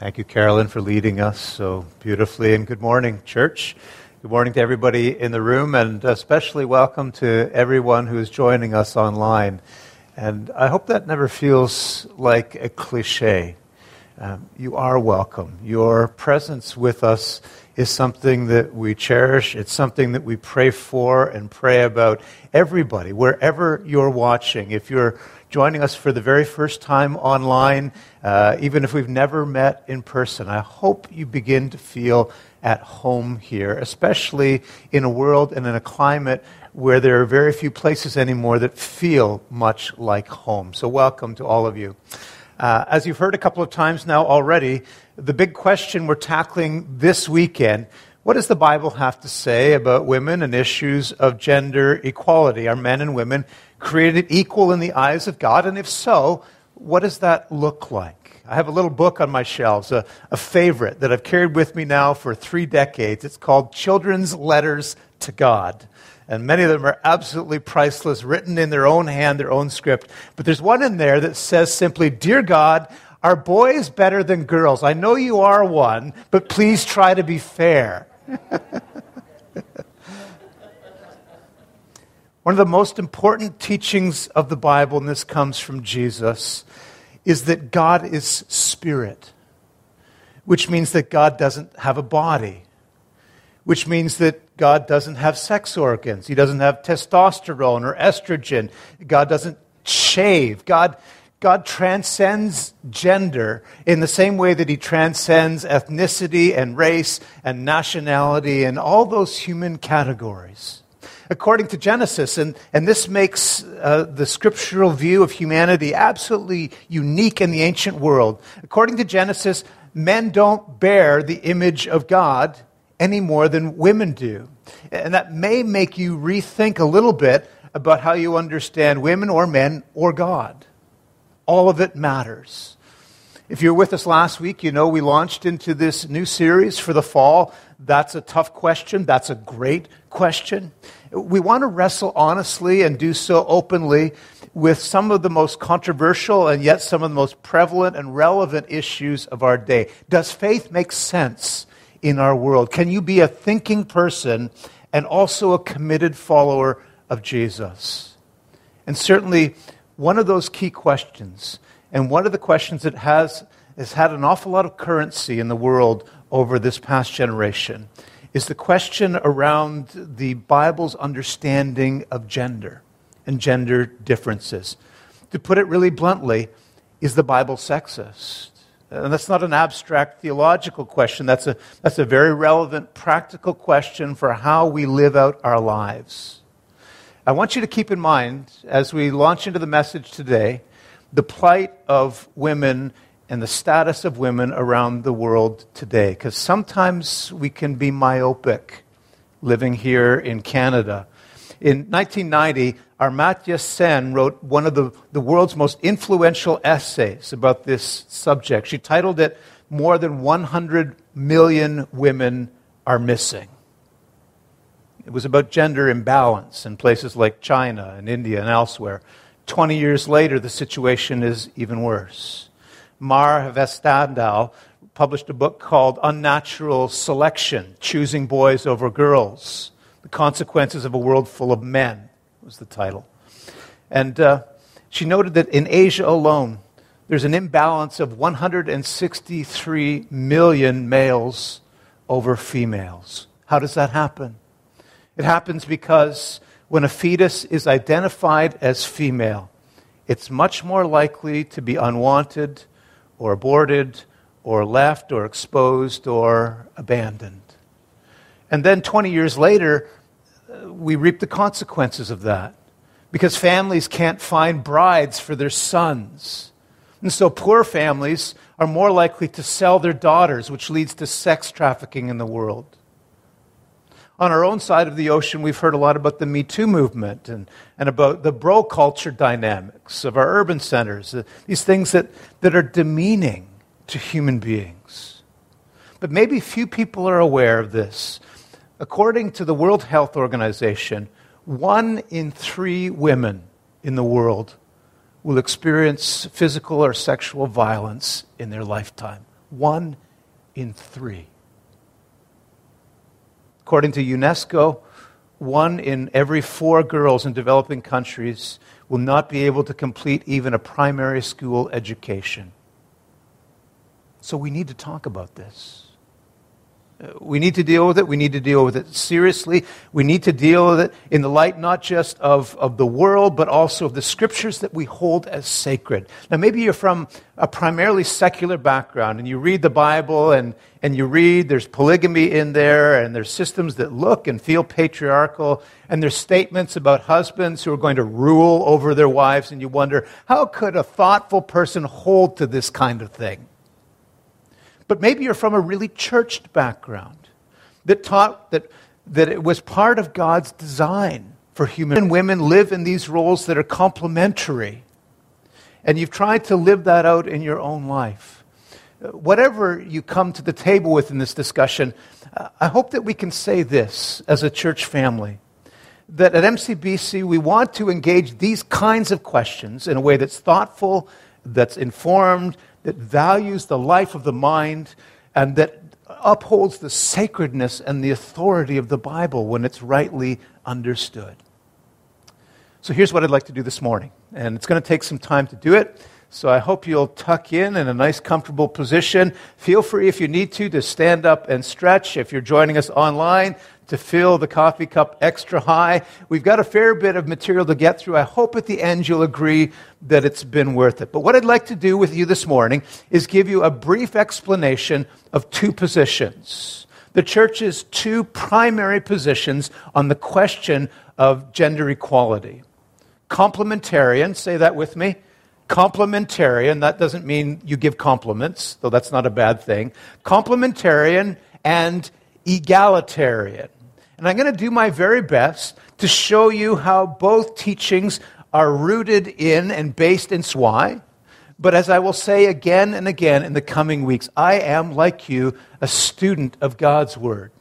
Thank you, Carolyn, for leading us so beautifully. And good morning, church. Good morning to everybody in the room, and especially welcome to everyone who is joining us online. And I hope that never feels like a cliche. Um, you are welcome. Your presence with us is something that we cherish. It's something that we pray for and pray about. Everybody, wherever you're watching, if you're joining us for the very first time online, uh, even if we've never met in person. I hope you begin to feel at home here, especially in a world and in a climate where there are very few places anymore that feel much like home. So, welcome to all of you. Uh, as you've heard a couple of times now already, the big question we're tackling this weekend what does the Bible have to say about women and issues of gender equality? Are men and women created equal in the eyes of God? And if so, what does that look like? I have a little book on my shelves, a, a favorite that I've carried with me now for three decades. It's called Children's Letters to God. And many of them are absolutely priceless, written in their own hand, their own script. But there's one in there that says simply, Dear God, are boys better than girls? I know you are one, but please try to be fair. One of the most important teachings of the Bible, and this comes from Jesus, is that God is spirit, which means that God doesn't have a body, which means that God doesn't have sex organs. He doesn't have testosterone or estrogen. God doesn't shave. God God transcends gender in the same way that he transcends ethnicity and race and nationality and all those human categories. According to Genesis, and, and this makes uh, the scriptural view of humanity absolutely unique in the ancient world. According to Genesis, men don't bear the image of God any more than women do. And that may make you rethink a little bit about how you understand women or men or God. All of it matters. If you were with us last week, you know we launched into this new series for the fall. That's a tough question. That's a great question. We want to wrestle honestly and do so openly with some of the most controversial and yet some of the most prevalent and relevant issues of our day. Does faith make sense in our world? Can you be a thinking person and also a committed follower of Jesus? And certainly, one of those key questions, and one of the questions that has, has had an awful lot of currency in the world over this past generation, is the question around the Bible's understanding of gender and gender differences. To put it really bluntly, is the Bible sexist? And that's not an abstract theological question. That's a, that's a very relevant practical question for how we live out our lives. I want you to keep in mind, as we launch into the message today, the plight of women and the status of women around the world today. Because sometimes we can be myopic living here in Canada. In 1990, Amartya Sen wrote one of the, the world's most influential essays about this subject. She titled it, More Than 100 Million Women Are Missing. It was about gender imbalance in places like China and India and elsewhere. 20 years later, the situation is even worse. Mara Hvistendahl published a book called Unnatural Selection Choosing Boys Over Girls The Consequences of a World Full of Men, was the title. And uh, she noted that in Asia alone, there's an imbalance of 163 million males over females. How does that happen? It happens because when a fetus is identified as female, it's much more likely to be unwanted or aborted or left or exposed or abandoned. And then 20 years later, we reap the consequences of that because families can't find brides for their sons. And so poor families are more likely to sell their daughters, which leads to sex trafficking in the world. On our own side of the ocean, we've heard a lot about the Me Too movement and, and about the bro culture dynamics of our urban centers, uh, these things that, that are demeaning to human beings. But maybe few people are aware of this. According to the World Health Organization, one in three women in the world will experience physical or sexual violence in their lifetime. One in three. According to UNESCO, one in every four girls in developing countries will not be able to complete even a primary school education. So we need to talk about this. Uh, we need to deal with it. We need to deal with it seriously. We need to deal with it in the light not just of, of the world, but also of the scriptures that we hold as sacred. Now, maybe you're from a primarily secular background and you read the Bible and, and you read there's polygamy in there and there's systems that look and feel patriarchal and there's statements about husbands who are going to rule over their wives and you wonder, how could a thoughtful person hold to this kind of thing? But maybe you're from a really churched background that taught that, that it was part of God's design for human and women live in these roles that are complementary. And you've tried to live that out in your own life. Whatever you come to the table with in this discussion, uh, I hope that we can say this as a church family that at MCBC we want to engage these kinds of questions in a way that's thoughtful, that's informed, that values the life of the mind and that upholds the sacredness and the authority of the Bible when it's rightly understood. So here's what I'd like to do this morning, and it's going to take some time to do it. So I hope you'll tuck in in a nice, comfortable position. Feel free, if you need to, to stand up and stretch. If you're joining us online, to fill the coffee cup extra high. We've got a fair bit of material to get through. I hope at the end you'll agree that it's been worth it. But what I'd like to do with you this morning is give you a brief explanation of two positions. The church's two primary positions on the question of gender equality. Complementarian, say that with me. Complementarian, that doesn't mean you give compliments, though that's not a bad thing. Complementarian and egalitarian. And I'm going to do my very best to show you how both teachings are rooted in and based in SWI. But as I will say again and again in the coming weeks, I am, like you, a student of God's Word.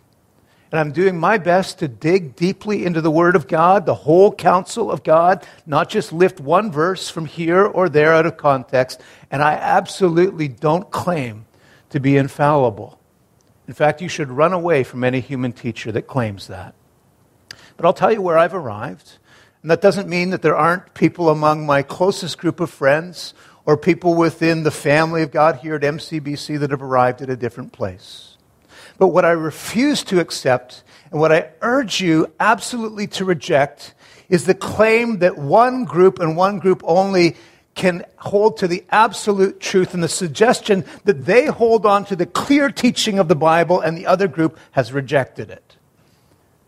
And I'm doing my best to dig deeply into the Word of God, the whole counsel of God, not just lift one verse from here or there out of context. And I absolutely don't claim to be infallible. In fact, you should run away from any human teacher that claims that. But I'll tell you where I've arrived. And that doesn't mean that there aren't people among my closest group of friends or people within the family of God here at MCBC that have arrived at a different place. But what I refuse to accept and what I urge you absolutely to reject is the claim that one group and one group only can hold to the absolute truth and the suggestion that they hold on to the clear teaching of the Bible and the other group has rejected it.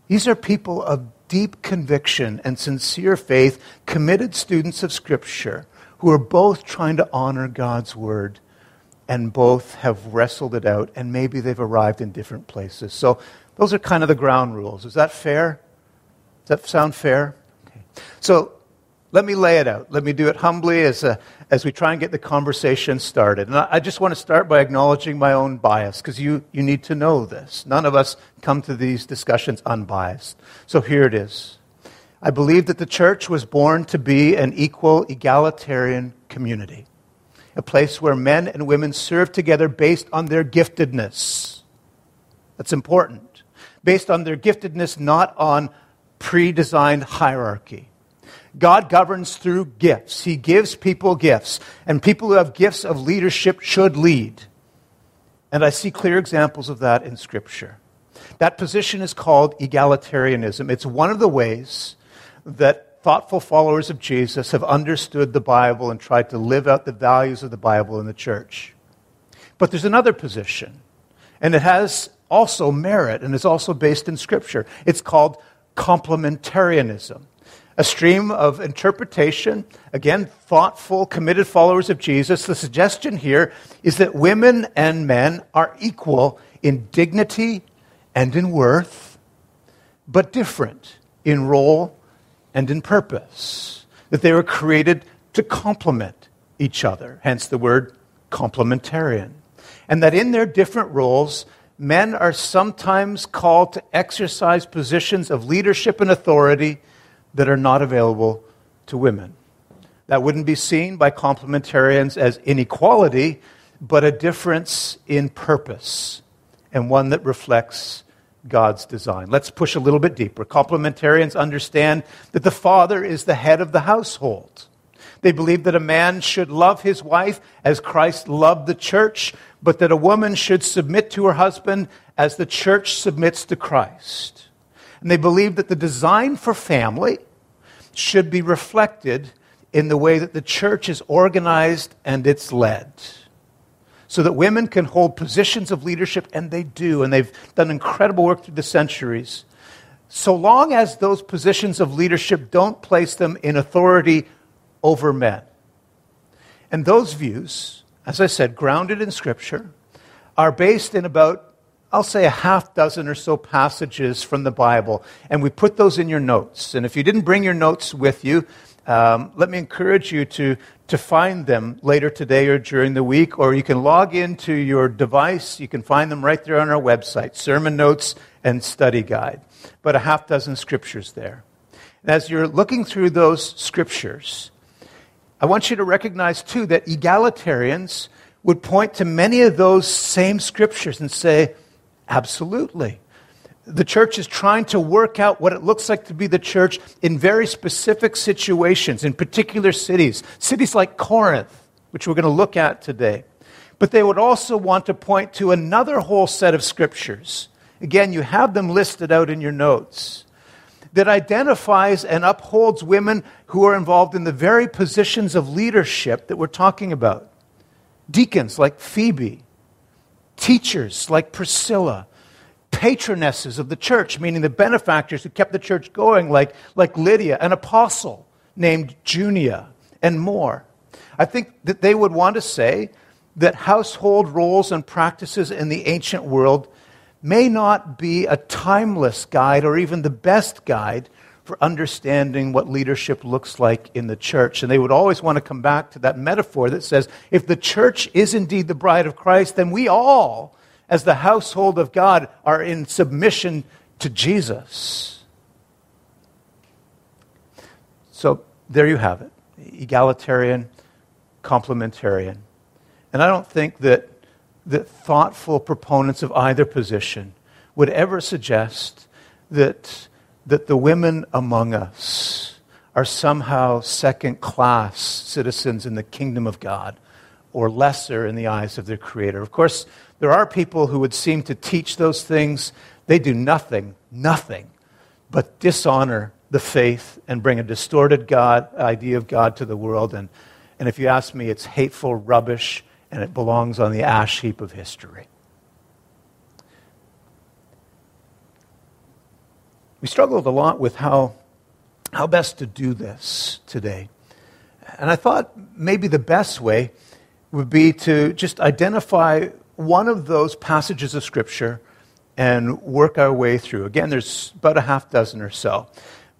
These are people of deep conviction and sincere faith, committed students of Scripture who are both trying to honor God's Word and both have wrestled it out, and maybe they've arrived in different places. So, those are kind of the ground rules. Is that fair? Does that sound fair? Okay. So, let me lay it out. Let me do it humbly as, a, as we try and get the conversation started. And I, I just want to start by acknowledging my own bias, because you, you need to know this. None of us come to these discussions unbiased. So here it is. I believe that the church was born to be an equal, egalitarian community, a place where men and women serve together based on their giftedness. That's important. Based on their giftedness, not on pre designed hierarchy. God governs through gifts. He gives people gifts, and people who have gifts of leadership should lead. And I see clear examples of that in Scripture. That position is called egalitarianism. It's one of the ways that thoughtful followers of Jesus have understood the Bible and tried to live out the values of the Bible in the church. But there's another position, and it has also merit and is also based in Scripture. It's called complementarianism a stream of interpretation. Again, thoughtful, committed followers of Jesus. The suggestion here is that women and men are equal in dignity and in worth, but different in role and in purpose. That they were created to complement each other, hence the word complementarian. And that in their different roles, men are sometimes called to exercise positions of leadership and authority that are not available to women. That wouldn't be seen by complementarians as inequality, but a difference in purpose and one that reflects God's design. Let's push a little bit deeper. Complementarians understand that the father is the head of the household. They believe that a man should love his wife as Christ loved the church, but that a woman should submit to her husband as the church submits to Christ. And they believe that the design for family should be reflected in the way that the church is organized and it's led so that women can hold positions of leadership, and they do, and they've done incredible work through the centuries. So long as those positions of leadership don't place them in authority over men. And those views, as I said, grounded in Scripture, are based in about, I'll say, a half dozen or so passages from the Bible. And we put those in your notes. And if you didn't bring your notes with you, um, let me encourage you to, to find them later today or during the week, or you can log into your device. You can find them right there on our website sermon notes and study guide. But a half dozen scriptures there. And as you're looking through those scriptures, I want you to recognize too that egalitarians would point to many of those same scriptures and say, absolutely the church is trying to work out what it looks like to be the church in very specific situations, in particular cities, cities like Corinth, which we're going to look at today. But they would also want to point to another whole set of scriptures. Again, you have them listed out in your notes that identifies and upholds women who are involved in the very positions of leadership that we're talking about. Deacons like Phoebe, teachers like Priscilla, patronesses of the church, meaning the benefactors who kept the church going, like, like Lydia, an apostle named Junia, and more. I think that they would want to say that household roles and practices in the ancient world may not be a timeless guide or even the best guide for understanding what leadership looks like in the church. And they would always want to come back to that metaphor that says if the church is indeed the bride of Christ, then we all as the household of God, are in submission to Jesus. So there you have it egalitarian, complementarian. And I don't think that, that thoughtful proponents of either position would ever suggest that, that the women among us are somehow second class citizens in the kingdom of God or lesser in the eyes of their Creator. Of course, there are people who would seem to teach those things. They do nothing, nothing, but dishonor the faith and bring a distorted God, idea of God to the world. And, and if you ask me, it's hateful rubbish and it belongs on the ash heap of history. We struggled a lot with how, how best to do this today. And I thought maybe the best way would be to just identify one of those passages of Scripture and work our way through. Again, there's about a half dozen or so.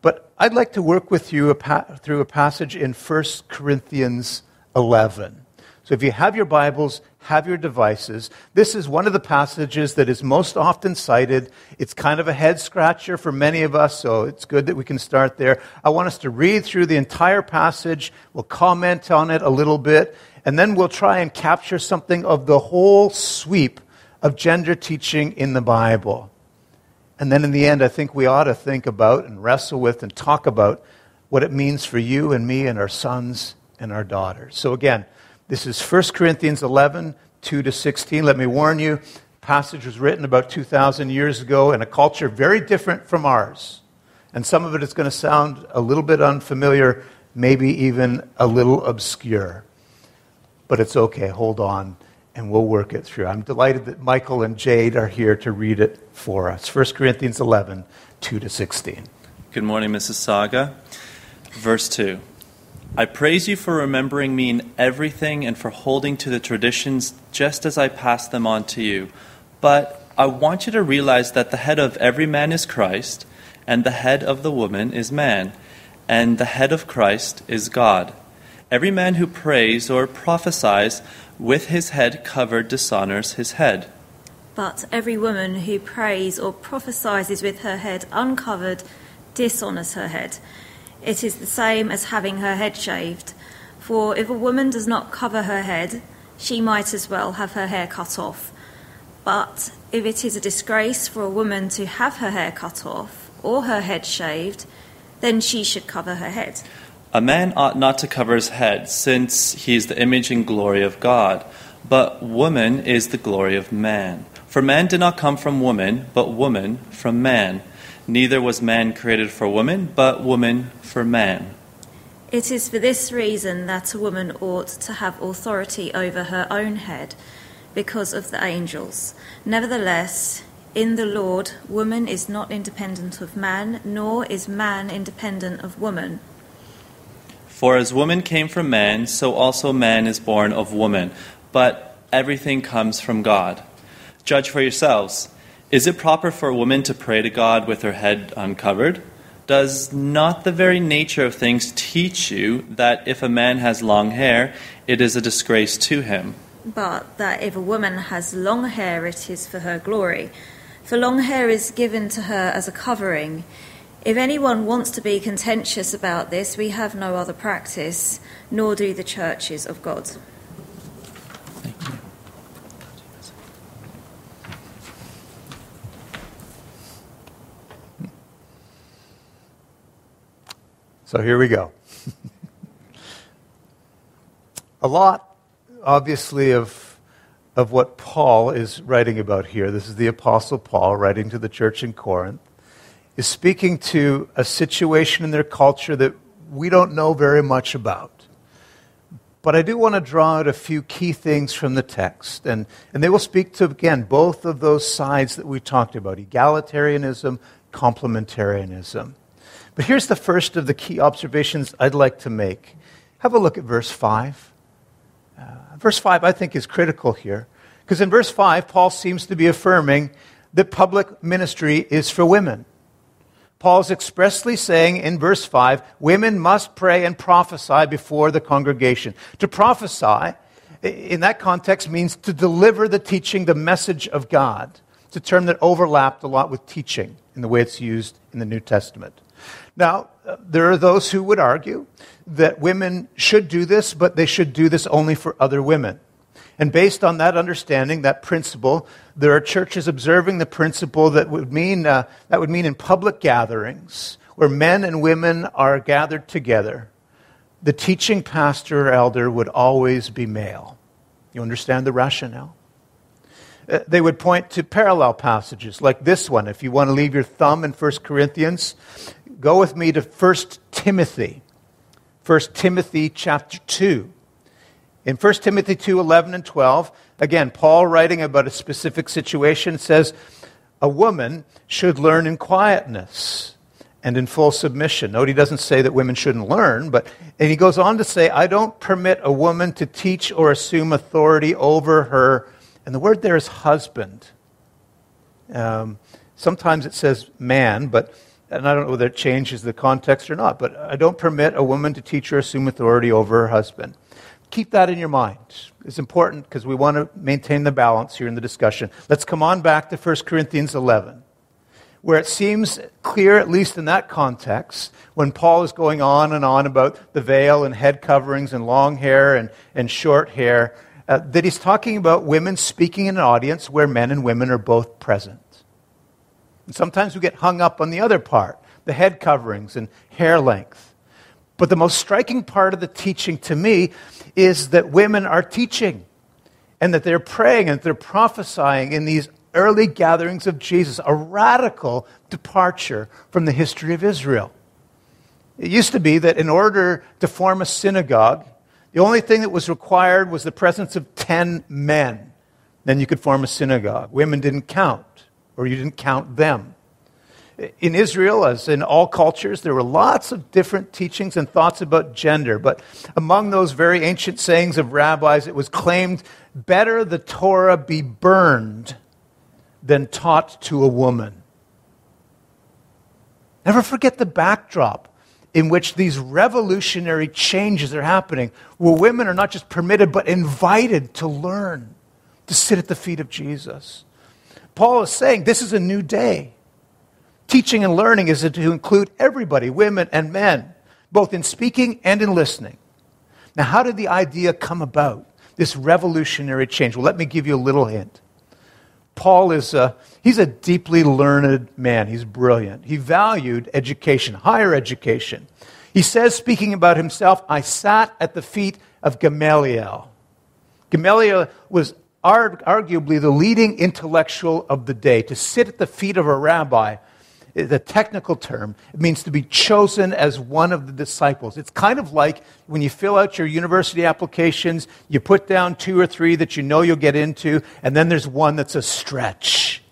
But I'd like to work with you a pa- through a passage in 1 Corinthians 11. So if you have your Bibles, have your devices, this is one of the passages that is most often cited. It's kind of a head scratcher for many of us, so it's good that we can start there. I want us to read through the entire passage. We'll comment on it a little bit, and then we'll try and capture something of the whole sweep of gender teaching in the Bible. And then in the end, I think we ought to think about and wrestle with and talk about what it means for you and me and our sons and our daughters. So again, this is 1 Corinthians 11, 2 to 16. Let me warn you, passage was written about 2,000 years ago in a culture very different from ours. And some of it is going to sound a little bit unfamiliar, maybe even a little obscure but it's okay. Hold on, and we'll work it through. I'm delighted that Michael and Jade are here to read it for us. 1 Corinthians 11, 2 to 16. Good morning, Mrs. Saga. Verse 2. I praise you for remembering me in everything and for holding to the traditions just as I passed them on to you. But I want you to realize that the head of every man is Christ, and the head of the woman is man, and the head of Christ is God. Every man who prays or prophesies with his head covered dishonors his head. But every woman who prays or prophesies with her head uncovered dishonors her head. It is the same as having her head shaved. For if a woman does not cover her head, she might as well have her hair cut off. But if it is a disgrace for a woman to have her hair cut off or her head shaved, then she should cover her head. A man ought not to cover his head, since he is the image and glory of God. But woman is the glory of man. For man did not come from woman, but woman from man. Neither was man created for woman, but woman for man. It is for this reason that a woman ought to have authority over her own head, because of the angels. Nevertheless, in the Lord, woman is not independent of man, nor is man independent of woman. For as woman came from man, so also man is born of woman. But everything comes from God. Judge for yourselves. Is it proper for a woman to pray to God with her head uncovered? Does not the very nature of things teach you that if a man has long hair, it is a disgrace to him? But that if a woman has long hair, it is for her glory. For long hair is given to her as a covering. If anyone wants to be contentious about this, we have no other practice, nor do the churches of God. So here we go. a lot, obviously, of, of what Paul is writing about here, this is the Apostle Paul writing to the church in Corinth, is speaking to a situation in their culture that we don't know very much about. But I do want to draw out a few key things from the text. And, and they will speak to, again, both of those sides that we talked about egalitarianism, complementarianism. But here's the first of the key observations I'd like to make. Have a look at verse 5. Uh, verse 5, I think, is critical here. Because in verse 5, Paul seems to be affirming that public ministry is for women. Paul's expressly saying in verse 5 women must pray and prophesy before the congregation. To prophesy, in that context, means to deliver the teaching, the message of God. It's a term that overlapped a lot with teaching in the way it's used in the New Testament. Now, there are those who would argue that women should do this, but they should do this only for other women. And based on that understanding, that principle, there are churches observing the principle that would mean, uh, that would mean in public gatherings where men and women are gathered together, the teaching pastor or elder would always be male. You understand the rationale? Uh, they would point to parallel passages like this one. If you want to leave your thumb in 1 Corinthians, go with me to 1 Timothy. 1 Timothy chapter 2. In 1 Timothy 2 11 and 12, again, Paul writing about a specific situation says, A woman should learn in quietness and in full submission. Note he doesn't say that women shouldn't learn, but and he goes on to say, I don't permit a woman to teach or assume authority over her. And the word there is husband. Um, sometimes it says man, but and I don't know whether it changes the context or not, but I don't permit a woman to teach or assume authority over her husband. Keep that in your mind. It's important because we want to maintain the balance here in the discussion. Let's come on back to 1 Corinthians 11, where it seems clear, at least in that context, when Paul is going on and on about the veil and head coverings and long hair and, and short hair, uh, that he's talking about women speaking in an audience where men and women are both present. And sometimes we get hung up on the other part, the head coverings and hair length. But the most striking part of the teaching to me is that women are teaching and that they're praying and they're prophesying in these early gatherings of Jesus, a radical departure from the history of Israel. It used to be that in order to form a synagogue, the only thing that was required was the presence of 10 men. Then you could form a synagogue. Women didn't count or you didn't count them. In Israel, as in all cultures, there were lots of different teachings and thoughts about gender. But among those very ancient sayings of rabbis, it was claimed better the Torah be burned than taught to a woman. Never forget the backdrop in which these revolutionary changes are happening, where women are not just permitted, but invited to learn, to sit at the feet of Jesus. Paul is saying this is a new day. Teaching and learning is to include everybody, women and men, both in speaking and in listening. Now, how did the idea come about this revolutionary change? Well, let me give you a little hint. Paul is a, he's a deeply learned man. He's brilliant. He valued education, higher education. He says, speaking about himself, I sat at the feet of Gamaliel. Gamaliel was arguably the leading intellectual of the day. To sit at the feet of a rabbi, the technical term, it means to be chosen as one of the disciples. It's kind of like when you fill out your university applications, you put down two or three that you know you'll get into, and then there's one that's a stretch.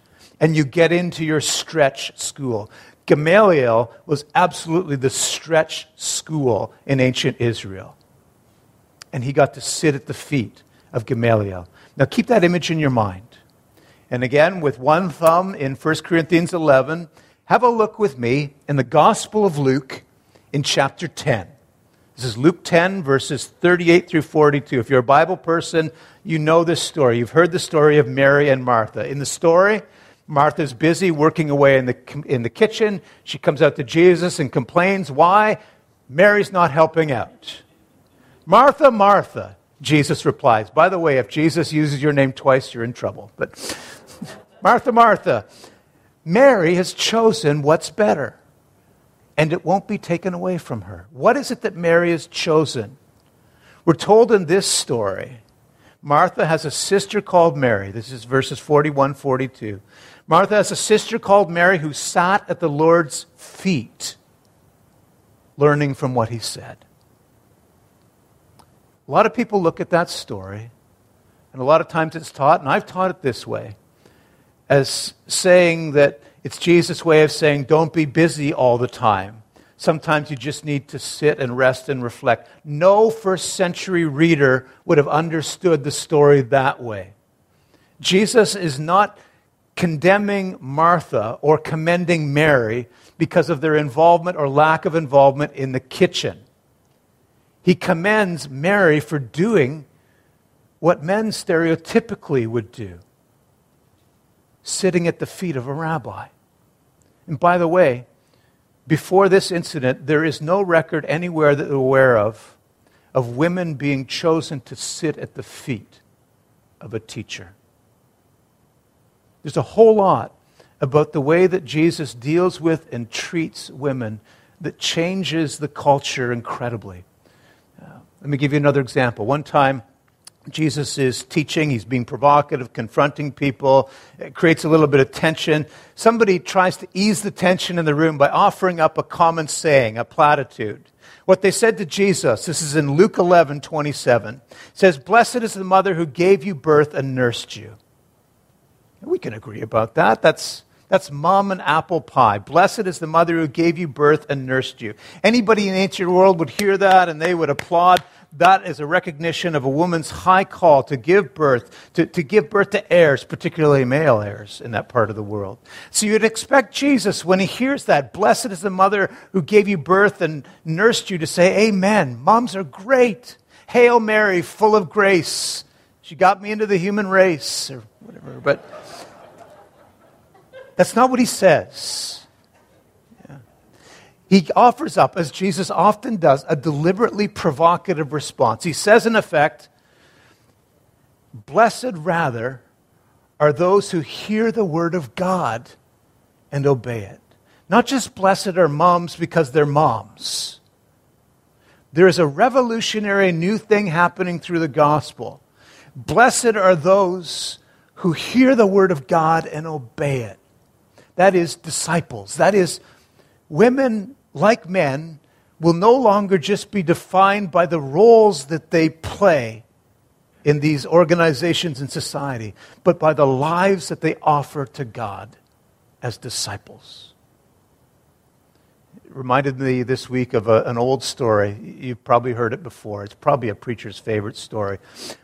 And you get into your stretch school. Gamaliel was absolutely the stretch school in ancient Israel. And he got to sit at the feet of Gamaliel. Now keep that image in your mind. And again, with one thumb in 1 Corinthians 11, have a look with me in the Gospel of Luke in chapter 10. This is Luke 10, verses 38 through 42. If you're a Bible person, you know this story. You've heard the story of Mary and Martha. In the story, Martha's busy working away in the, in the kitchen. She comes out to Jesus and complains. Why? Mary's not helping out. Martha, Martha, Jesus replies. By the way, if Jesus uses your name twice, you're in trouble. But Martha, Martha, Mary has chosen what's better, and it won't be taken away from her. What is it that Mary has chosen? We're told in this story Martha has a sister called Mary. This is verses 41 42. Martha has a sister called Mary who sat at the Lord's feet, learning from what he said. A lot of people look at that story, and a lot of times it's taught, and I've taught it this way, as saying that it's Jesus' way of saying, don't be busy all the time. Sometimes you just need to sit and rest and reflect. No first century reader would have understood the story that way. Jesus is not condemning Martha or commending Mary because of their involvement or lack of involvement in the kitchen. He commends Mary for doing what men stereotypically would do sitting at the feet of a rabbi. And by the way, before this incident, there is no record anywhere that we're aware of of women being chosen to sit at the feet of a teacher. There's a whole lot about the way that Jesus deals with and treats women that changes the culture incredibly. Let me give you another example. One time, Jesus is teaching, he's being provocative, confronting people, it creates a little bit of tension. Somebody tries to ease the tension in the room by offering up a common saying, a platitude. What they said to Jesus, this is in Luke 11, 27, says, Blessed is the mother who gave you birth and nursed you. We can agree about that. That's, that's mom and apple pie. Blessed is the mother who gave you birth and nursed you. Anybody in the ancient world would hear that and they would applaud that is a recognition of a woman's high call to give birth, to, to give birth to heirs, particularly male heirs in that part of the world. So you'd expect Jesus, when he hears that, blessed is the mother who gave you birth and nursed you, to say, Amen. Moms are great. Hail Mary, full of grace. She got me into the human race, or whatever. But that's not what he says. He offers up, as Jesus often does, a deliberately provocative response. He says, in effect, Blessed rather are those who hear the word of God and obey it. Not just blessed are moms because they're moms. There is a revolutionary new thing happening through the gospel. Blessed are those who hear the word of God and obey it. That is disciples. That is women like men, will no longer just be defined by the roles that they play in these organizations and society, but by the lives that they offer to God as disciples. It reminded me this week of a, an old story. You've probably heard it before. It's probably a preacher's favorite story.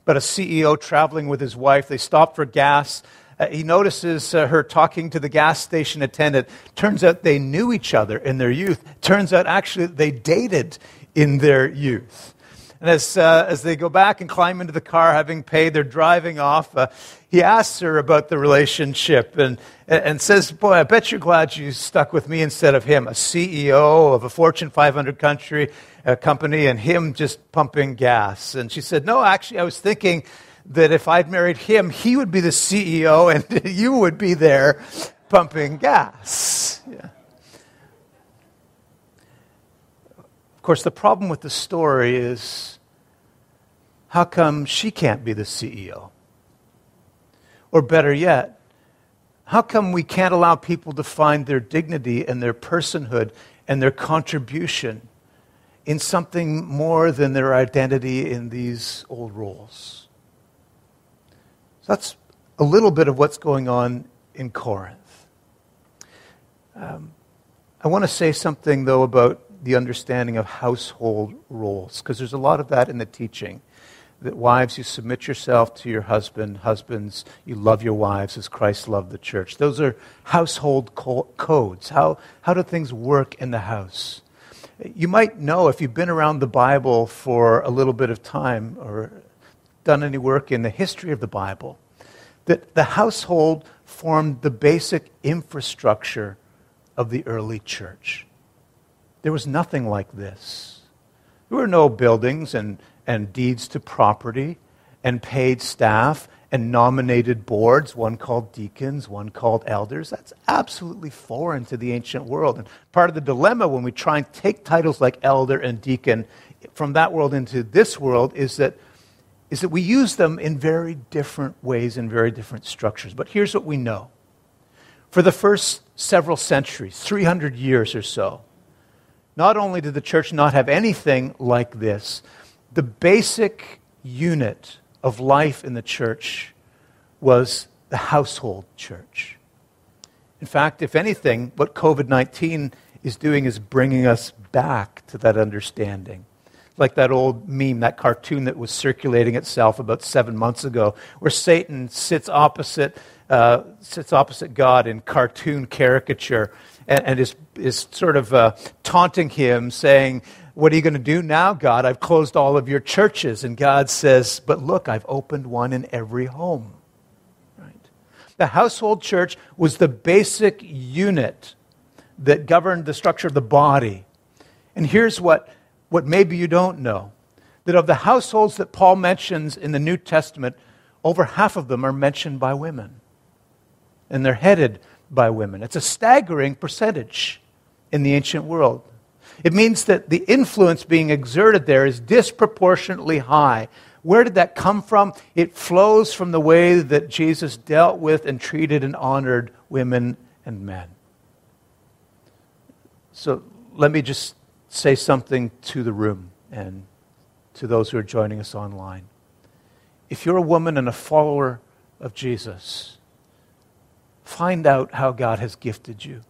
But a CEO traveling with his wife, they stopped for gas uh, he notices uh, her talking to the gas station attendant. Turns out they knew each other in their youth. Turns out actually they dated in their youth. And as, uh, as they go back and climb into the car, having paid, they're driving off. Uh, he asks her about the relationship and, and says, Boy, I bet you're glad you stuck with me instead of him, a CEO of a Fortune 500 country, uh, company, and him just pumping gas. And she said, No, actually, I was thinking that if I'd married him, he would be the CEO and you would be there pumping gas. Yeah. Of course, the problem with the story is how come she can't be the CEO? Or better yet, how come we can't allow people to find their dignity and their personhood and their contribution in something more than their identity in these old roles? That's a little bit of what's going on in Corinth. Um, I want to say something, though, about the understanding of household roles, because there's a lot of that in the teaching. That wives, you submit yourself to your husband. Husbands, you love your wives as Christ loved the church. Those are household co- codes. How, how do things work in the house? You might know if you've been around the Bible for a little bit of time or done any work in the history of the Bible, that the household formed the basic infrastructure of the early church. There was nothing like this. There were no buildings and, and deeds to property and paid staff and nominated boards, one called deacons, one called elders. That's absolutely foreign to the ancient world. And part of the dilemma when we try and take titles like elder and deacon from that world into this world is that, is that we use them in very different ways, in very different structures. But here's what we know. For the first several centuries, 300 years or so, not only did the church not have anything like this, the basic unit of life in the church was the household church. In fact, if anything, what COVID 19 is doing is bringing us back to that understanding. Like that old meme, that cartoon that was circulating itself about seven months ago, where Satan sits opposite, uh, sits opposite God in cartoon caricature and, and is, is sort of uh, taunting him, saying, What are you going to do now, God? I've closed all of your churches. And God says, But look, I've opened one in every home. Right? The household church was the basic unit that governed the structure of the body. And here's what, what maybe you don't know that of the households that Paul mentions in the New Testament, over half of them are mentioned by women. And they're headed by women. It's a staggering percentage in the ancient world. It means that the influence being exerted there is disproportionately high. Where did that come from? It flows from the way that Jesus dealt with and treated and honored women and men. So let me just say something to the room and to those who are joining us online. If you're a woman and a follower of Jesus, Find out how God has gifted you.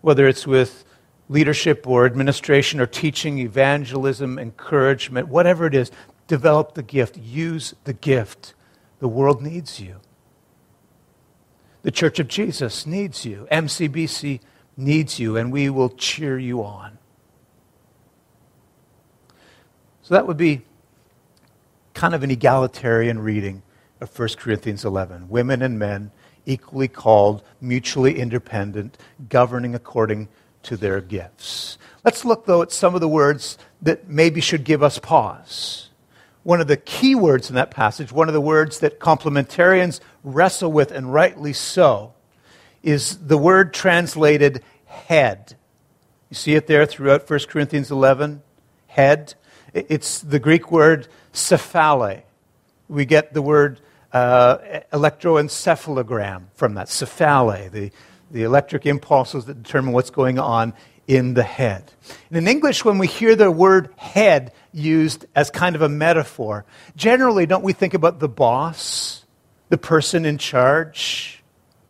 Whether it's with leadership or administration or teaching, evangelism, encouragement, whatever it is, develop the gift. Use the gift. The world needs you. The Church of Jesus needs you. MCBC needs you, and we will cheer you on. So that would be kind of an egalitarian reading of 1 Corinthians 11. Women and men equally called, mutually independent, governing according to their gifts. Let's look, though, at some of the words that maybe should give us pause. One of the key words in that passage, one of the words that complementarians wrestle with, and rightly so, is the word translated head. You see it there throughout 1 Corinthians 11? Head. It's the Greek word cephale. We get the word uh, electroencephalogram from that, cephale, the, the electric impulses that determine what's going on in the head. And in English, when we hear the word head used as kind of a metaphor, generally don't we think about the boss, the person in charge?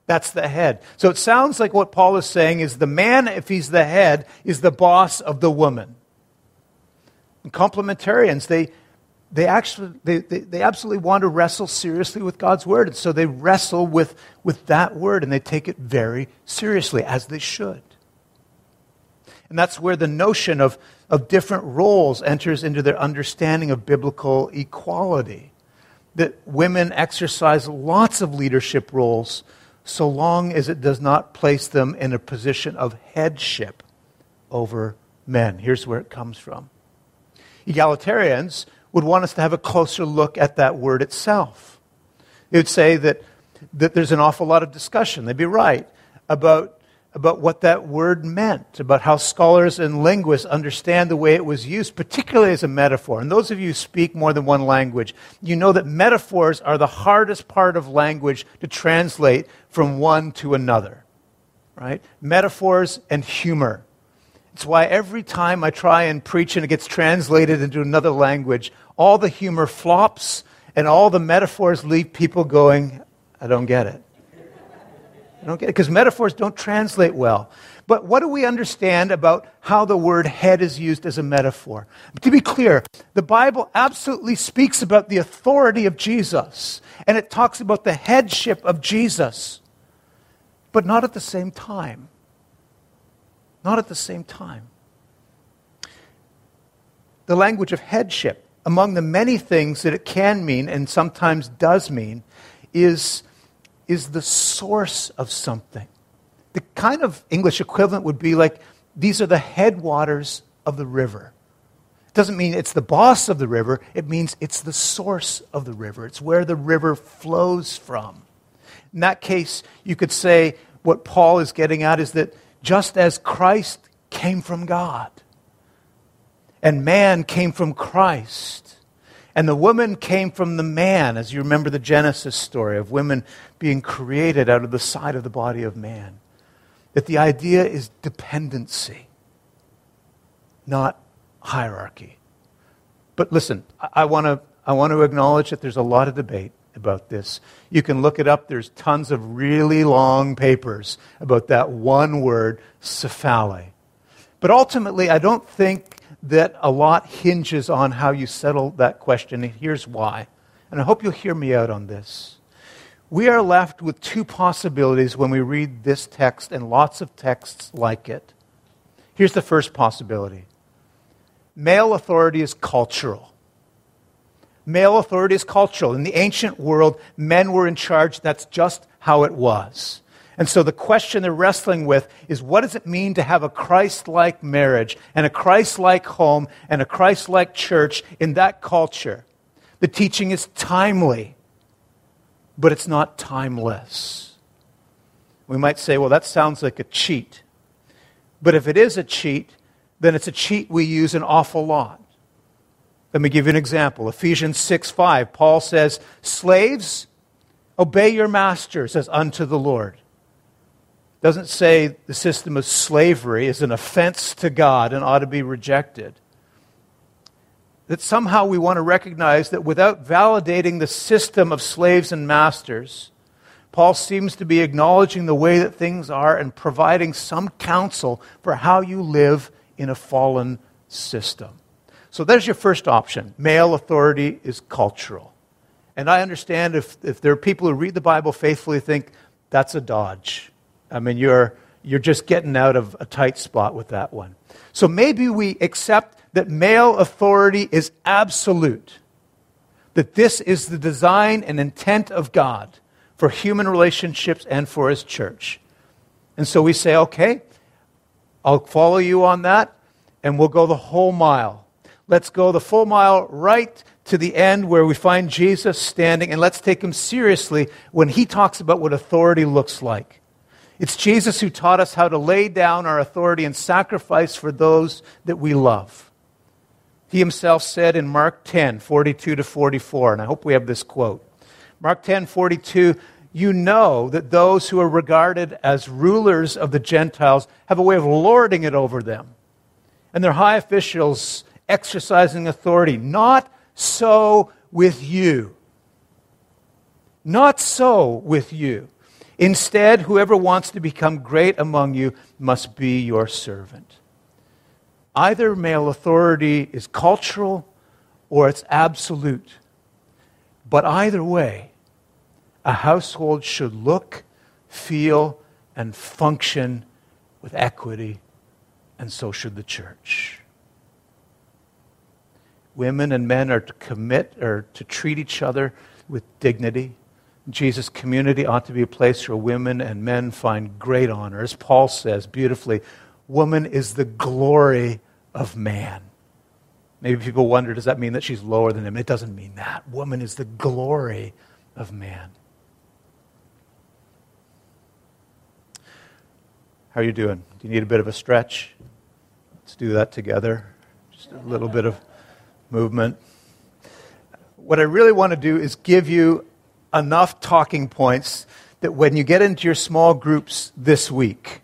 That's the head. So it sounds like what Paul is saying is the man, if he's the head, is the boss of the woman. And complementarians, they, they actually they, they, they, absolutely want to wrestle seriously with god's word and so they wrestle with, with that word and they take it very seriously as they should and that's where the notion of of different roles enters into their understanding of biblical equality. That women exercise lots of leadership roles so long as it does not place them in a position of headship over men. Here's where it comes from. Egalitarians would want us to have a closer look at that word itself. They would say that, that there's an awful lot of discussion, they'd be right, about about what that word meant, about how scholars and linguists understand the way it was used, particularly as a metaphor. And those of you who speak more than one language, you know that metaphors are the hardest part of language to translate from one to another. Right? Metaphors and humor. It's why every time I try and preach and it gets translated into another language, all the humor flops and all the metaphors leave people going, I don't get it. I don't get it because metaphors don't translate well. But what do we understand about how the word head is used as a metaphor? To be clear, the Bible absolutely speaks about the authority of Jesus, and it talks about the headship of Jesus, but not at the same time. Not at the same time. The language of headship, among the many things that it can mean and sometimes does mean, is is the source of something. The kind of English equivalent would be like these are the headwaters of the river. It doesn't mean it's the boss of the river, it means it's the source of the river. It's where the river flows from. In that case, you could say what Paul is getting at is that just as Christ came from God and man came from Christ, and the woman came from the man, as you remember the Genesis story of women being created out of the side of the body of man. That the idea is dependency, not hierarchy. But listen, I, I want to I want to acknowledge that there's a lot of debate about this. You can look it up. There's tons of really long papers about that one word, kephale. But ultimately, I don't think that a lot hinges on how you settle that question, and here's why. And I hope you'll hear me out on this. We are left with two possibilities when we read this text and lots of texts like it. Here's the first possibility male authority is cultural. Male authority is cultural. In the ancient world, men were in charge. That's just how it was. And so the question they're wrestling with is what does it mean to have a Christ like marriage and a Christ like home and a Christ like church in that culture? The teaching is timely, but it's not timeless. We might say, well, that sounds like a cheat. But if it is a cheat, then it's a cheat we use an awful lot. Let me give you an example. Ephesians 6 5, Paul says, Slaves, obey your masters as unto the Lord doesn't say the system of slavery is an offense to God and ought to be rejected. That somehow we want to recognize that without validating the system of slaves and masters, Paul seems to be acknowledging the way that things are and providing some counsel for how you live in a fallen system. So there's your first option. Male authority is cultural. And I understand if, if there are people who read the Bible faithfully think that's a dodge. I mean, you're, you're just getting out of a tight spot with that one. So maybe we accept that male authority is absolute, that this is the design and intent of God for human relationships and for his church. And so we say, okay, I'll follow you on that, and we'll go the whole mile. Let's go the full mile right to the end where we find Jesus standing, and let's take him seriously when he talks about what authority looks like. It's Jesus who taught us how to lay down our authority and sacrifice for those that we love. He himself said in Mark 10, 42 to 44, and I hope we have this quote. Mark 10, 42, you know that those who are regarded as rulers of the Gentiles have a way of lording it over them, and their high officials exercising authority. Not so with you. Not so with you. Instead, whoever wants to become great among you must be your servant. Either male authority is cultural or it's absolute. But either way, a household should look, feel, and function with equity, and so should the church. Women and men are to commit or to treat each other with dignity. Jesus' community ought to be a place where women and men find great honor. As Paul says beautifully, woman is the glory of man. Maybe people wonder, does that mean that she's lower than him? It doesn't mean that. Woman is the glory of man. How are you doing? Do you need a bit of a stretch? Let's do that together. Just a little bit of movement. What I really want to do is give you enough talking points that when you get into your small groups this week,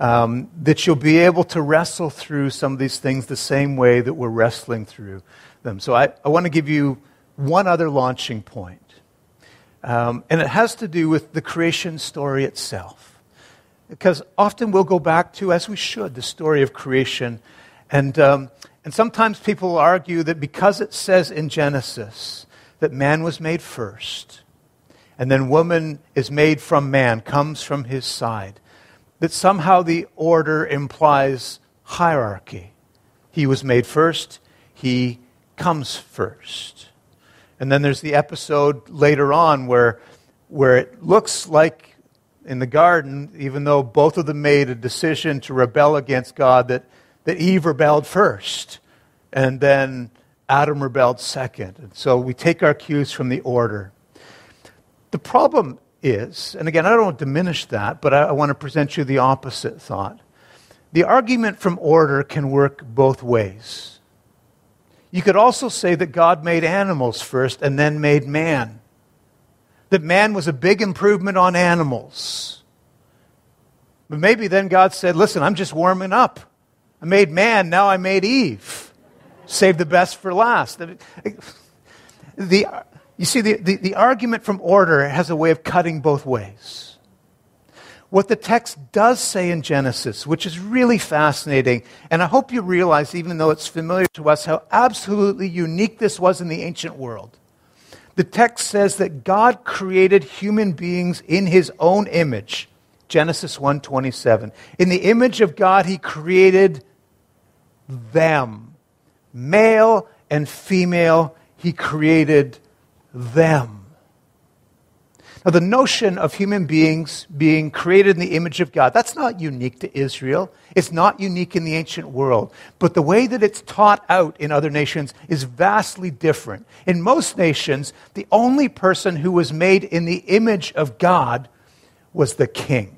um, that you'll be able to wrestle through some of these things the same way that we're wrestling through them. So I, I want to give you one other launching point. Um, and it has to do with the creation story itself. Because often we'll go back to, as we should, the story of creation. And, um, and sometimes people argue that because it says in Genesis that man was made first, and then woman is made from man, comes from his side, that somehow the order implies hierarchy. He was made first, he comes first. And then there's the episode later on where, where it looks like in the garden, even though both of them made a decision to rebel against God, that, that Eve rebelled first. And then Adam rebelled second. And so we take our cues from the order. The problem is, and again, I don't want to diminish that, but I, I want to present you the opposite thought. The argument from order can work both ways. You could also say that God made animals first and then made man. That man was a big improvement on animals. But maybe then God said, Listen, I'm just warming up. I made man, now I made Eve. Save the best for last. The, you see, the, the, the, argument from order has a way of cutting both ways. What the text does say in Genesis, which is really fascinating, and I hope you realize, even though it's familiar to us, how absolutely unique this was in the ancient world. The text says that God created human beings in his own image. Genesis 1:27. In the image of God he created them. Male and female he created them. Now, the notion of human beings being created in the image of God, that's not unique to Israel. It's not unique in the ancient world. But the way that it's taught out in other nations is vastly different. In most nations, the only person who was made in the image of God was the king.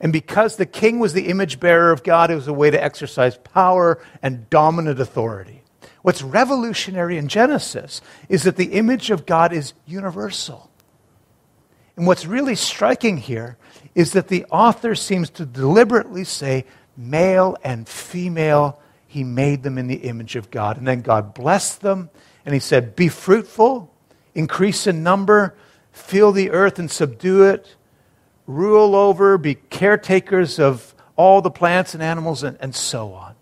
And because the king was the image bearer of God, it was a way to exercise power and dominant authority. What's revolutionary in Genesis is that the image of God is universal. And what's really striking here is that the author seems to deliberately say, male and female, he made them in the image of God. And then God blessed them, and he said, Be fruitful, increase in number, fill the earth and subdue it, rule over, be caretakers of all the plants and animals, and, and so on.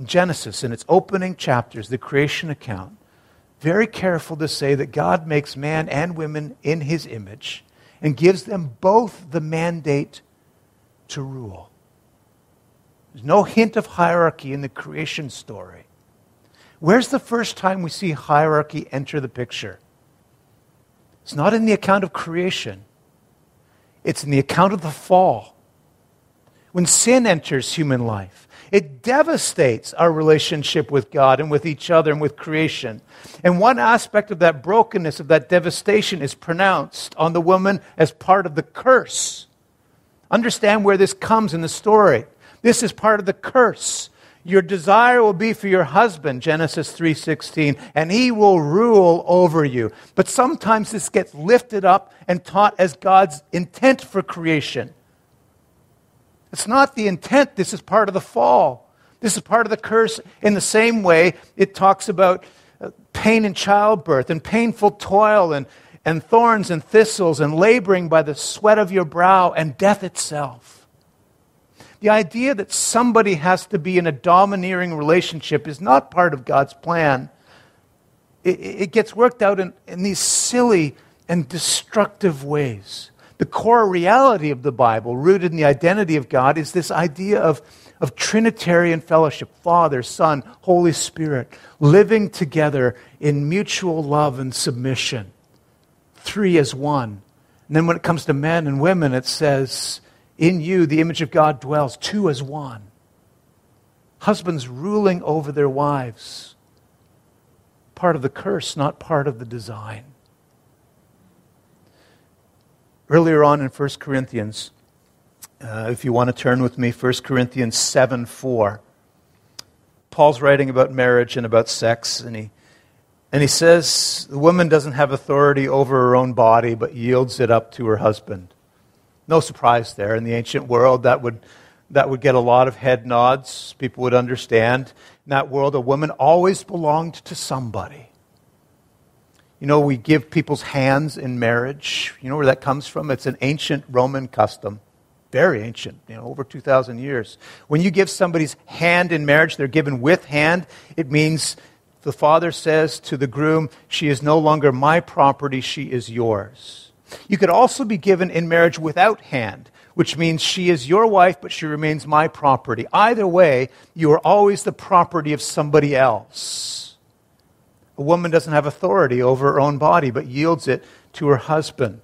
in Genesis, in its opening chapters, the creation account, very careful to say that God makes man and women in his image and gives them both the mandate to rule. There's no hint of hierarchy in the creation story. Where's the first time we see hierarchy enter the picture? It's not in the account of creation, it's in the account of the fall. When sin enters human life, it devastates our relationship with God and with each other and with creation. And one aspect of that brokenness, of that devastation, is pronounced on the woman as part of the curse. Understand where this comes in the story. This is part of the curse. Your desire will be for your husband, Genesis 3:16, and he will rule over you. But sometimes this gets lifted up and taught as God's intent for creation. It's not the intent. This is part of the fall. This is part of the curse. In the same way, it talks about uh, pain in childbirth and painful toil and, and thorns and thistles and laboring by the sweat of your brow and death itself. The idea that somebody has to be in a domineering relationship is not part of God's plan. It, it gets worked out in, in these silly and destructive ways. The core reality of the Bible, rooted in the identity of God, is this idea of, of Trinitarian fellowship Father, Son, Holy Spirit, living together in mutual love and submission. Three as one. And then when it comes to men and women, it says, In you the image of God dwells, two as one. Husbands ruling over their wives. Part of the curse, not part of the design. Earlier on in 1 Corinthians, uh, if you want to turn with me, 1 Corinthians 7 4. Paul's writing about marriage and about sex, and he, and he says the woman doesn't have authority over her own body, but yields it up to her husband. No surprise there. In the ancient world, that would, that would get a lot of head nods. People would understand. In that world, a woman always belonged to somebody. You know, we give people's hands in marriage. You know where that comes from? It's an ancient Roman custom. Very ancient, you know, over 2,000 years. When you give somebody's hand in marriage, they're given with hand. It means the father says to the groom, She is no longer my property, she is yours. You could also be given in marriage without hand, which means she is your wife, but she remains my property. Either way, you are always the property of somebody else. A woman doesn't have authority over her own body, but yields it to her husband.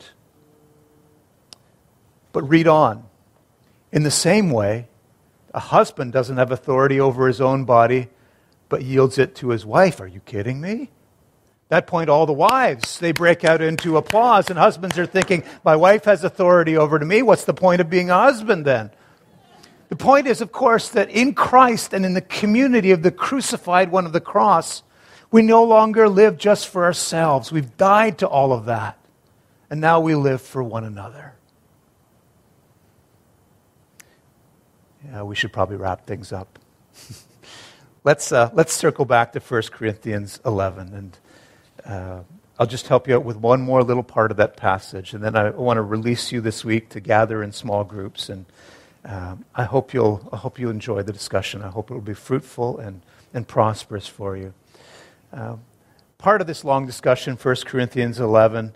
But read on. In the same way, a husband doesn't have authority over his own body, but yields it to his wife. Are you kidding me? That point, all the wives, they break out into applause, and husbands are thinking, My wife has authority over to me. What's the point of being a husband then? The point is, of course, that in Christ and in the community of the crucified one of the cross, we no longer live just for ourselves. We've died to all of that. And now we live for one another. Yeah, we should probably wrap things up. let's, uh, let's circle back to 1 Corinthians 11. And uh, I'll just help you out with one more little part of that passage. And then I want to release you this week to gather in small groups. And uh, I, hope you'll, I hope you'll enjoy the discussion. I hope it will be fruitful and, and prosperous for you. Uh, part of this long discussion, 1 Corinthians 11,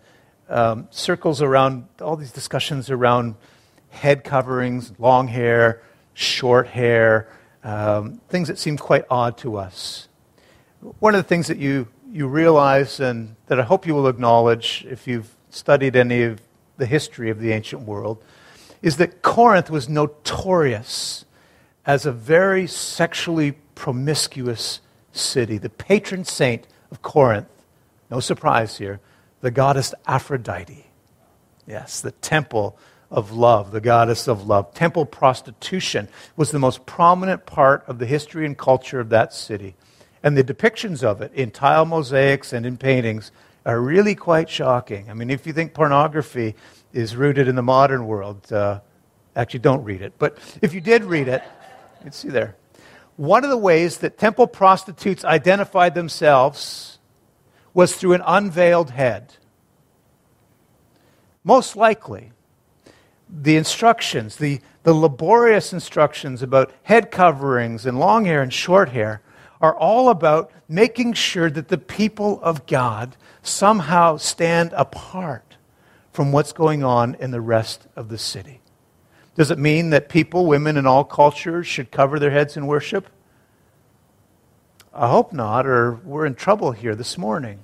um, circles around all these discussions around head coverings, long hair, short hair, um, things that seem quite odd to us. One of the things that you, you realize and that I hope you will acknowledge if you've studied any of the history of the ancient world is that Corinth was notorious as a very sexually promiscuous city, the patron saint of Corinth. No surprise here, the goddess Aphrodite. Yes, the temple of love, the goddess of love. Temple prostitution was the most prominent part of the history and culture of that city. And the depictions of it in tile mosaics and in paintings are really quite shocking. I mean, if you think pornography is rooted in the modern world, uh, actually don't read it. But if you did read it, you'd see there. One of the ways that temple prostitutes identified themselves was through an unveiled head. Most likely, the instructions, the, the laborious instructions about head coverings and long hair and short hair, are all about making sure that the people of God somehow stand apart from what's going on in the rest of the city. Does it mean that people, women in all cultures, should cover their heads in worship? I hope not, or we're in trouble here this morning.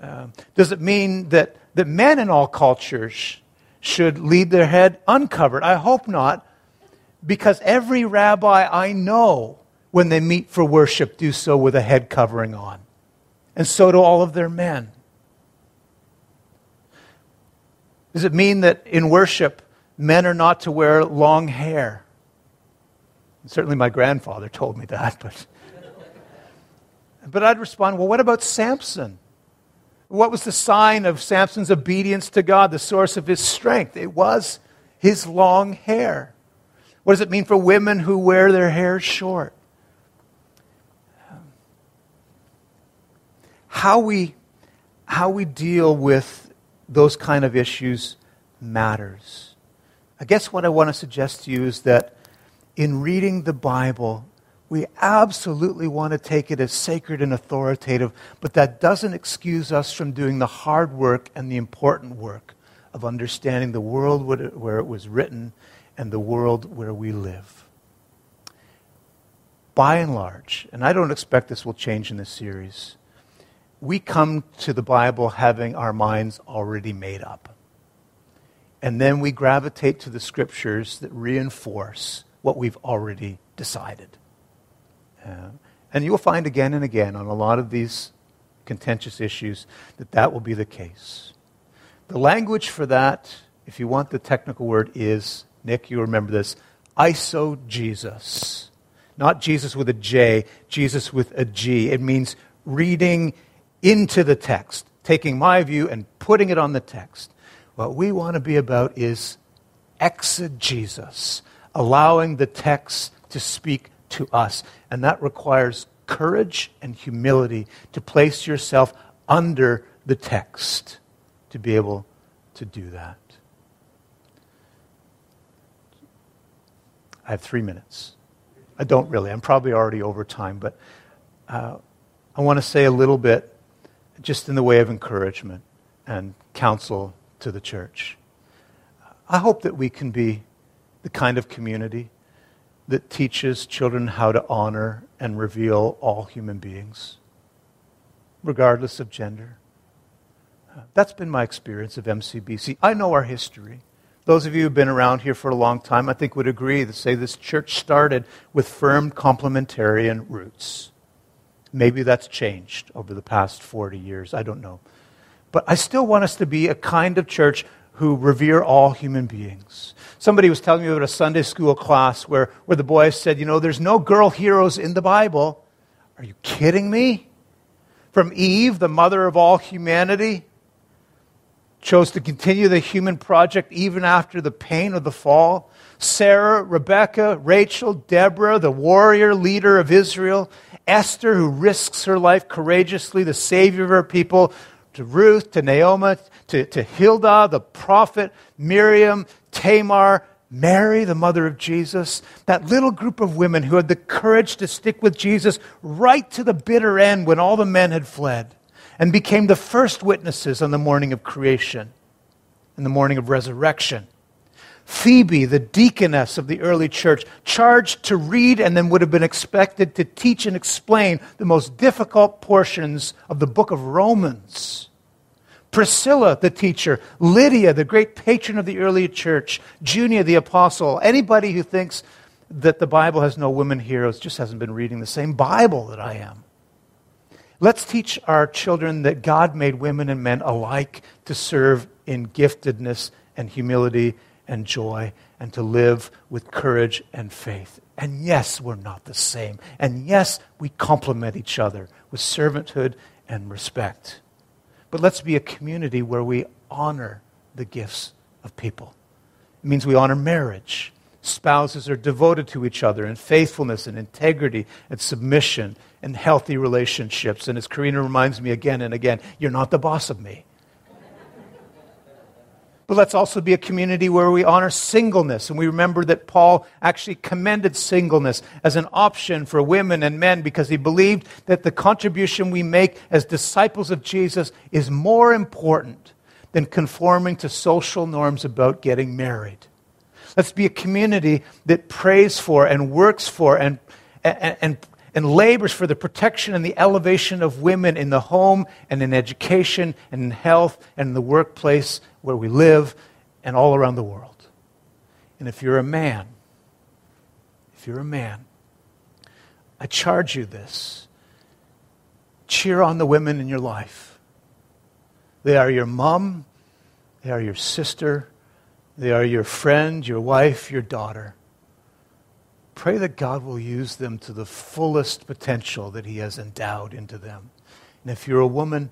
Uh, does it mean that, that men in all cultures should lead their head uncovered? I hope not, because every rabbi I know, when they meet for worship, do so with a head covering on. And so do all of their men. Does it mean that in worship, men are not to wear long hair. Certainly, my grandfather told me that, but. But I'd respond, well, what about Samson? What was the sign of Samson's obedience to God, the source of his strength? It was his long hair. What does it mean for women who wear their hair short? How we, how we deal with those kind of issues matters. I guess what I want to suggest to you is that in reading the Bible, we absolutely want to take it as sacred and authoritative, but that doesn't excuse us from doing the hard work and the important work of understanding the world where it was written and the world where we live. By and large, and I don't expect this will change in this series, we come to the Bible having our minds already made up. And then we gravitate to the scriptures that reinforce what we've already decided. Uh, and you'll find again and again on a lot of these contentious issues that that will be the case. The language for that, if you want the technical word, is, Nick, you remember this, eisegesis. Not Jesus with a J, Jesus with a G. It means reading into the text, taking my view and putting it on the text. What we want to be about is exegesis, allowing the text to speak to us. And that requires courage and humility to place yourself under the text to be able to do that. I have three minutes. I don't really. I'm probably already over time, but uh, I want to say a little bit just in the way of encouragement and counsel to the church. I hope that we can be the kind of community that teaches children how to honor and reveal all human beings, regardless of gender. That's been my experience of MCBC. I know our history. Those of you who've been around here for a long time, I think, would agree to say this church started with firm complementarian roots. Maybe that's changed over the past 40 years. I don't know. But I still want us to be a kind of church who revere all human beings. Somebody was telling me about a Sunday school class where, where the boys said, You know, there's no girl heroes in the Bible. Are you kidding me? From Eve, the mother of all humanity, chose to continue the human project even after the pain of the fall. Sarah, Rebecca, Rachel, Deborah, the warrior leader of Israel, Esther, who risks her life courageously, the savior of her people, to Ruth, to Naomi, to, to Huldah, the prophet, Miriam, Tamar, Mary, the mother of Jesus, that little group of women who had the courage to stick with Jesus right to the bitter end when all the men had fled and became the first witnesses on the morning of creation and the morning of resurrection. Phoebe, the deaconess of the early church, charged to read and then would have been expected to teach and explain the most difficult portions of the book of Romans. Priscilla, the teacher, Lydia, the great patron of the early church, Junia, the apostle. Anybody who thinks that the Bible has no women heroes just hasn't been reading the same Bible that I am. Let's teach our children that God made women and men alike to serve in giftedness and humility and joy and to live with courage and faith. And yes, we're not the same. And yes, we complement each other with servanthood and respect. But let's be a community where we honor the gifts of people. It means we honor marriage. Spouses are devoted to each other in faithfulness and integrity and submission and healthy relationships. And as Karina reminds me again and again, you're not the boss of me. But let's also be a community where we honor singleness. And we remember that Paul actually commended singleness as an option for women and men because he believed that the contribution we make as disciples of Jesus is more important than conforming to social norms about getting married. Let's be a community that prays for and works for and, and, and, and labors for the protection and the elevation of women in the home and in education and in health and in the workplace where we live and all around the world. And if you're a man, if you're a man, I charge you this. Cheer on the women in your life. They are your mom, they are your sister, they are your friend, your wife, your daughter. Pray that God will use them to the fullest potential that He has endowed into them. And if you're a woman,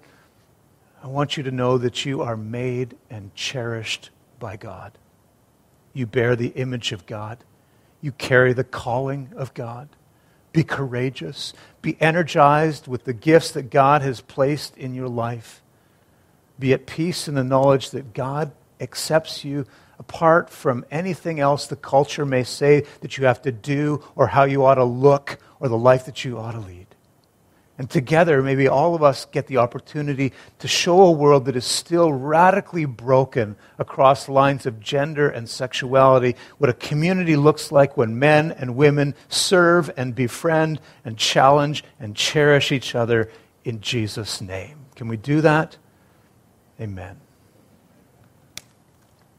I want you to know that you are made and cherished by God. You bear the image of God. You carry the calling of God. Be courageous. Be energized with the gifts that God has placed in your life. Be at peace in the knowledge that God accepts you apart from anything else the culture may say that you have to do or how you ought to look or the life that you ought to lead. And together, maybe all of us get the opportunity to show a world that is still radically broken across lines of gender and sexuality, what a community looks like when men and women serve and befriend and challenge and cherish each other in Jesus' name. Can we do that? Amen.